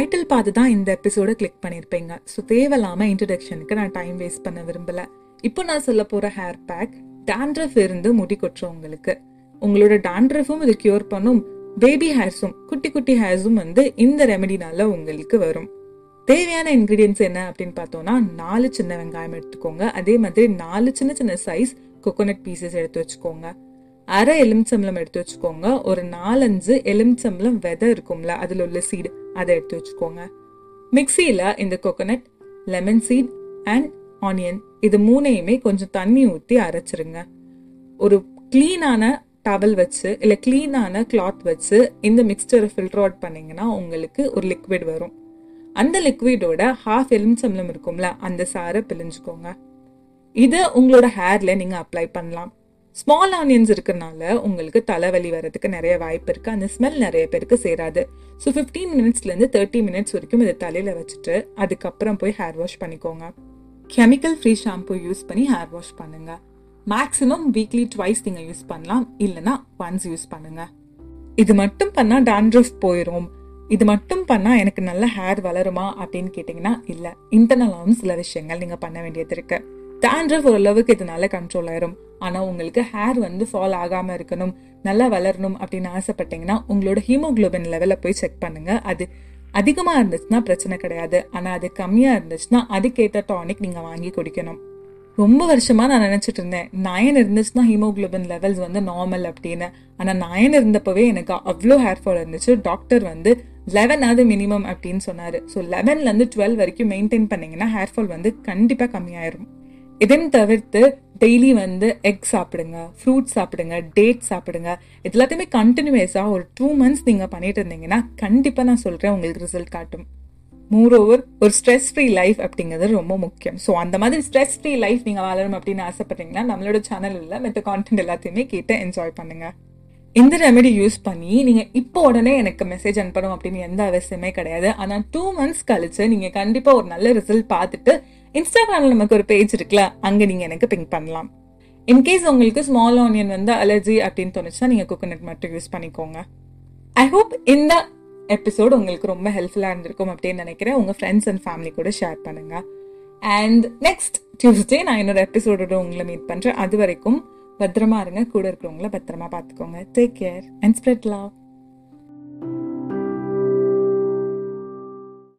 Title பார்த்து தான் இந்த எபிசோட கிளிக் பண்ணியிருப்பீங்க ஸோ தேவையில்லாமல் இன்ட்ரடக்ஷனுக்கு நான் டைம் வேஸ்ட் பண்ண விரும்பல. இப்போ நான் சொல்ல போகிற ஹேர் பேக் டேண்ட்ரஃப் இருந்து முடி கொட்டுறவங்களுக்கு உங்களோட dandruffும் இது கியூர் பண்ணும். பேபி ஹேர்ஸும் குட்டி குட்டி ஹேர்ஸும் வந்து இந்த ரெமெடினால உங்களுக்கு வரும். தேவையான இன்க்ரீடியன்ஸ் என்ன அப்படின்னு பார்த்தோம்னா நாலு சின்ன வெங்காயம் எடுத்துக்கோங்க. அதே மாதிரி நாலு சின்ன சின்ன சைஸ் கோகோனட் பீசஸ் எடுத்து வச்சுக்கோங்க. அரை எலுமிச்சம்பளம் எடுத்து வச்சுக்கோங்க. ஒரு நாலஞ்சு எலுமிச்சம்பளம் விதை இருக்கும்ல அதில் உள்ள சீடு அதை எடுத்து வச்சுக்கோங்க. மிக்சியில் இந்த coconut lemon seed and onion இது மூணையுமே கொஞ்சம் தண்ணி ஊற்றி அரைச்சிருங்க. ஒரு க்ளீனான டவல் வச்சு இல்லை க்ளீனான கிளாத் வச்சு இந்த மிக்சரை ஃபில்டர் அவுட் பண்ணீங்கன்னா உங்களுக்கு ஒரு லிக்விட் வரும். அந்த லிக்விடோட ஹாஃப் எலுமிச்சம்பளம் இருக்கும்ல அந்த சாரை பிழிஞ்சுக்கோங்க. இதை உங்களோட ஹேரில் நீங்கள் அப்ளை பண்ணலாம். ஸ்மால் ஆனியன்ஸ் இருக்கிறனால உங்களுக்கு தலைவலி வர்றதுக்கு நிறைய வாய்ப்பு இருக்குது அந்த ஸ்மெல் நிறைய பேருக்கு சேராது. ஸோ ஃபிஃப்டீன் மினிட்ஸ்லேருந்து தேர்ட்டி மினிட்ஸ் வரைக்கும் இதை தலையில் வச்சுட்டு அதுக்கப்புறம் போய் ஹேர் வாஷ் பண்ணிக்கோங்க. கெமிக்கல் ஃப்ரீ ஷாம்பு யூஸ் பண்ணி ஹேர் வாஷ் பண்ணுங்கள் மேக்ஸிமம் வீக்லி ட்வைஸ் நீங்கள் யூஸ் பண்ணலாம். இல்லைன்னா ஒன்ஸ் யூஸ் பண்ணுங்கள் இது மட்டும் பண்ணால் dandruff போயிடும் இது மட்டும் பண்ணால் எனக்கு நல்ல ஹேர் வளருமா அப்படின்னு கேட்டிங்கன்னா இல்லை. இன்டர்னலாகவும் சில விஷயங்கள் நீங்கள் பண்ண வேண்டியது இருக்குது dandruff ஓரளவுக்கு இதனால கண்ட்ரோல் ஆயிரும். ஆனால் உங்களுக்கு ஹேர் வந்து ஃபால் ஆகாமல் இருக்கணும் நல்லா வளரணும் அப்படின்னு ஆசைப்பட்டீங்கன்னா உங்களோட ஹீமோகுளோபின் லெவலை போய் செக் பண்ணுங்கள் அது அதிகமாக இருந்துச்சுன்னா பிரச்சனை கிடையாது. ஆனால் அது கம்மியாக இருந்துச்சுன்னா அதுக்கேற்ற டானிக் நீங்கள் வாங்கி குடிக்கணும். ரொம்ப வருஷமாக நான் நினச்சிட்டு இருந்தேன் நயன் இருந்துச்சுன்னா ஹீமோகுளோபின் லெவல்ஸ் வந்து நார்மல் அப்படின்னு. ஆனால் நயன் இருந்தப்பவே எனக்கு அவ்வளோ ஹேர் ஃபால் இருந்துச்சு. டாக்டர் வந்து லெவன் மினிமம் அப்படின்னு சொன்னார். ஸோ லெவன்லேருந்து டுவெல் வரைக்கும் மெயின்டைன் பண்ணிங்கன்னா ஹேர் ஃபால் வந்து கண்டிப்பாக கம்மியாயிரும். இதையும் தவிர்த்து டெய்லி வந்து எக் சாப்பிடுங்க ஃப்ரூட் சாப்பிடுங்க டேட் சாப்பிடுங்க. இது எல்லாத்தையுமே கண்டினியூஸாக ஒரு டூ மந்த்ஸ் நீங்கள் பண்ணிட்டு இருந்தீங்கன்னா கண்டிப்பாக நான் சொல்கிறேன் உங்களுக்கு ரிசல்ட் காட்டும். மோர் ஓவர் ஒரு ஸ்ட்ரெஸ் ஃப்ரீ லைஃப் அப்படிங்கிறது ரொம்ப முக்கியம். ஸோ அந்த மாதிரி ஸ்ட்ரெஸ் ஃப்ரீ லைஃப் நீங்கள் வாழணும் அப்படின்னு ஆசைப்பட்டீங்கன்னா நம்மளோட சேனலில் மற்ற கான்டென்ட் எல்லாத்தையுமே கேட்டு என்ஜாய் பண்ணுங்கள் இந்த ரெமெடி யூஸ் பண்ணி நீங்கள் இப்போ உடனே எனக்கு மெசேஜ் அனுப்பணும் அப்படின்னு எந்த அவசியமே கிடையாது. ஆனால் டூ மந்த்ஸ் கழிச்சு நீங்கள் கண்டிப்பாக ஒரு நல்ல ரிசல்ட் பார்த்துட்டு இன்ஸ்டாகிராம்ல நமக்கு ஒரு பேஜ் இருக்குல்ல அங்கே நீங்கள் எனக்கு பிங்க் பண்ணலாம். இன்கேஸ் உங்களுக்கு ஸ்மால் ஆனியன் வந்து அலர்ஜி அப்படின்னு தோணுச்சுன்னா நீங்கள் கோகோனட் மட்டும் யூஸ் பண்ணிக்கோங்க. ஐ ஹோப் இந்த எபிசோட் உங்களுக்கு ரொம்ப ஹெல்ப்ஃபுல்லாக இருந்திருக்கும் அப்படின்னு நினைக்கிறேன். உங்கள் ஃப்ரெண்ட்ஸ் அண்ட் ஃபேமிலி கூட ஷேர் பண்ணுங்கள் அண்ட் நெக்ஸ்ட் டியூஸ்டே நான் என்னோட எபிசோடோட உங்களை மீட் பண்ணுறேன் அது வரைக்கும் பத்திரமா இருங்க. கூட இருக்கிறவங்கள பத்திரமா பார்த்துக்கோங்க. Take care and spread love